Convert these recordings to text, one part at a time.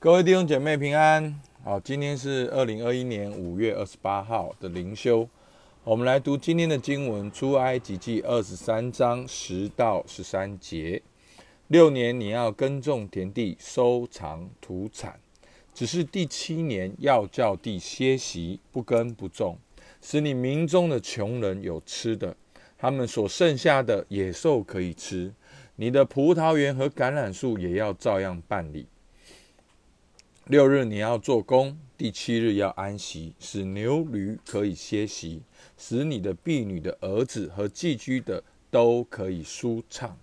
各位弟兄姐妹平安。好，今天是二零二一年五月二十八号的灵修。我们来读今天的经文，出埃及记二十三章十到十三节。六年你要耕种田地，收藏土产，只是第七年要叫地歇息，不耕不种，使你民中的穷人有吃的，他们所剩下的野兽可以吃。你的葡萄园和橄榄树也要照样办理。六日你要做工，第七日要安息，使牛驴可以歇息，使你的婢女的儿子和寄居的都可以舒畅。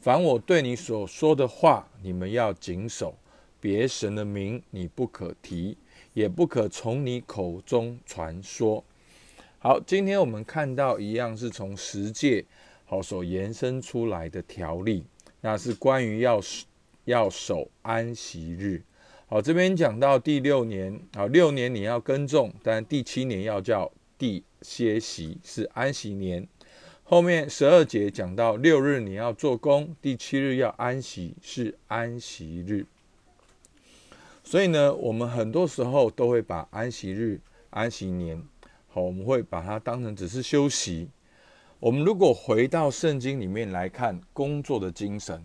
凡我对你所说的话，你们要谨守。别神的名你不可提，也不可从你口中传说。好，今天我们看到一样是从十诫好所延伸出来的条例，那是关于要要守安息日。好，这边讲到第六年，好，六年你要耕种，但第七年要叫地歇息，是安息年。后面十二节讲到六日你要做工，第七日要安息，是安息日。所以呢，我们很多时候都会把安息日、安息年，好，我们会把它当成只是休息。我们如果回到圣经里面来看工作的精神。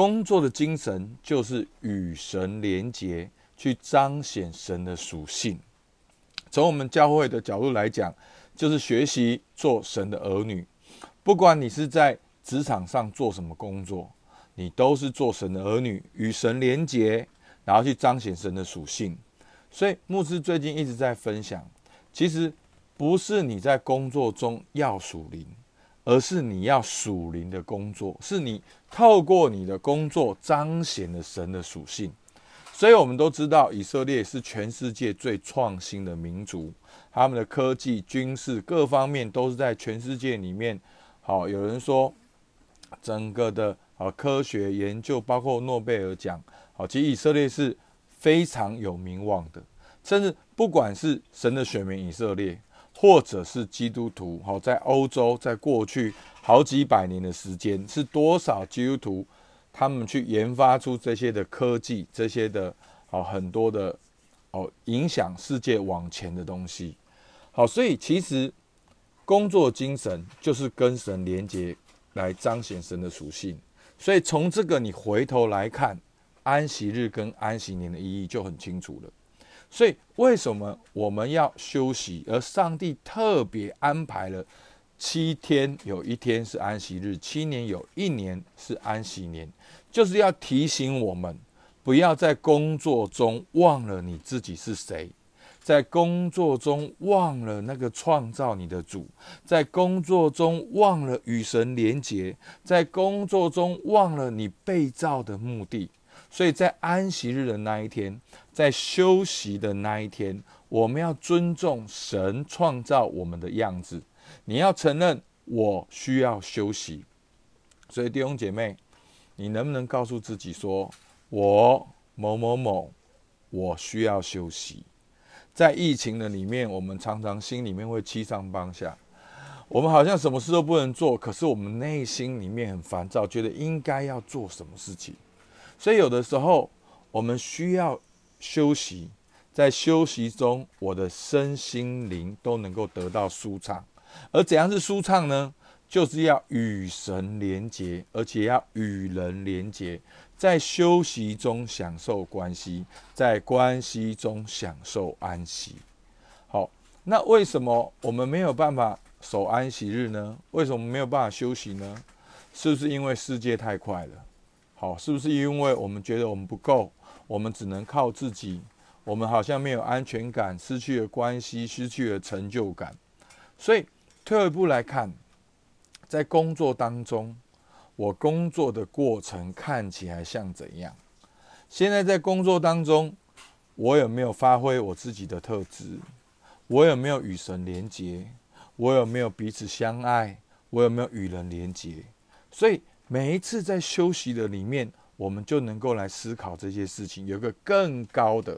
工作的精神就是与神连结，去彰显神的属性。从我们教会的角度来讲，就是学习做神的儿女。不管你是在职场上做什么工作，你都是做神的儿女，与神连结，然后去彰显神的属性。所以牧师最近一直在分享，其实不是你在工作中要属灵。而是你要属灵的工作，是你透过你的工作彰显了神的属性。所以，我们都知道以色列是全世界最创新的民族，他们的科技、军事各方面都是在全世界里面。好，有人说，整个的啊科学研究，包括诺贝尔奖，好，其实以色列是非常有名望的。甚至不管是神的选民以色列。或者是基督徒，好，在欧洲，在过去好几百年的时间，是多少基督徒他们去研发出这些的科技，这些的，好很多的，哦，影响世界往前的东西，好，所以其实工作精神就是跟神连接，来彰显神的属性。所以从这个你回头来看，安息日跟安息年的意义就很清楚了。所以，为什么我们要休息？而上帝特别安排了七天，有一天是安息日，七年有一年是安息年，就是要提醒我们，不要在工作中忘了你自己是谁，在工作中忘了那个创造你的主，在工作中忘了与神连结，在工作中忘了你被造的目的。所以在安息日的那一天，在休息的那一天，我们要尊重神创造我们的样子。你要承认我需要休息。所以弟兄姐妹，你能不能告诉自己说：“我某某某，我需要休息。”在疫情的里面，我们常常心里面会七上八下，我们好像什么事都不能做，可是我们内心里面很烦躁，觉得应该要做什么事情。所以有的时候，我们需要休息，在休息中，我的身心灵都能够得到舒畅。而怎样是舒畅呢？就是要与神连结，而且要与人连结，在休息中享受关系，在关系中享受安息。好，那为什么我们没有办法守安息日呢？为什么没有办法休息呢？是不是因为世界太快了？好，是不是因为我们觉得我们不够，我们只能靠自己，我们好像没有安全感，失去了关系，失去了成就感。所以退一步来看，在工作当中，我工作的过程看起来像怎样？现在在工作当中，我有没有发挥我自己的特质？我有没有与神连结？我有没有彼此相爱？我有没有与人连结？所以。每一次在休息的里面，我们就能够来思考这些事情，有一个更高的，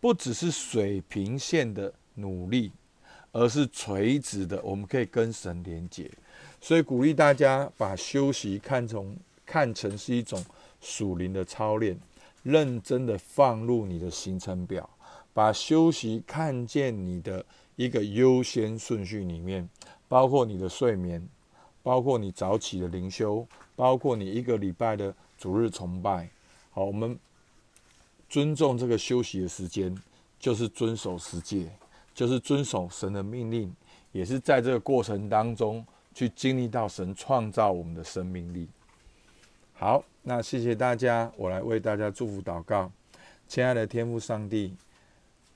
不只是水平线的努力，而是垂直的，我们可以跟神连接。所以鼓励大家把休息看成看成是一种属灵的操练，认真的放入你的行程表，把休息看见你的一个优先顺序里面，包括你的睡眠，包括你早起的灵修，包括你一个礼拜的主日崇拜。好，我们尊重这个休息的时间，就是遵守十诫，就是遵守神的命令，也是在这个过程当中去经历到神创造我们的生命力。好，那谢谢大家，我来为大家祝福祷告。亲爱的天父上帝，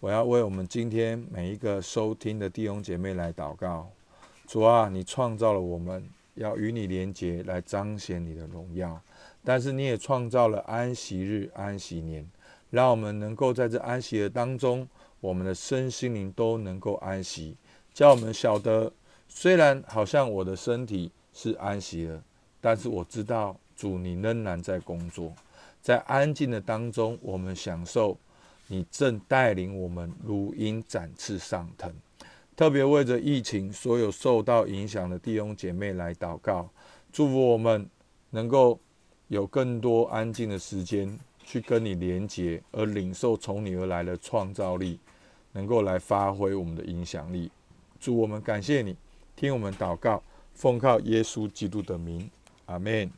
我要为我们今天每一个收听的弟兄姐妹来祷告。主啊，你创造了我们，要与你连结，来彰显你的荣耀。但是你也创造了安息日、安息年，让我们能够在这安息的当中，我们的身心灵都能够安息，叫我们晓得，虽然好像我的身体是安息了，但是我知道。主，你仍然在工作，在安静的当中，我们享受你正带领我们如鹰展翅上腾。特别为着疫情所有受到影响的弟兄姐妹来祷告，祝福我们能够有更多安静的时间去跟你连结，而领受从你而来的创造力，能够来发挥我们的影响力。祝我们感谢你，听我们祷告，奉靠耶稣基督的名，阿门。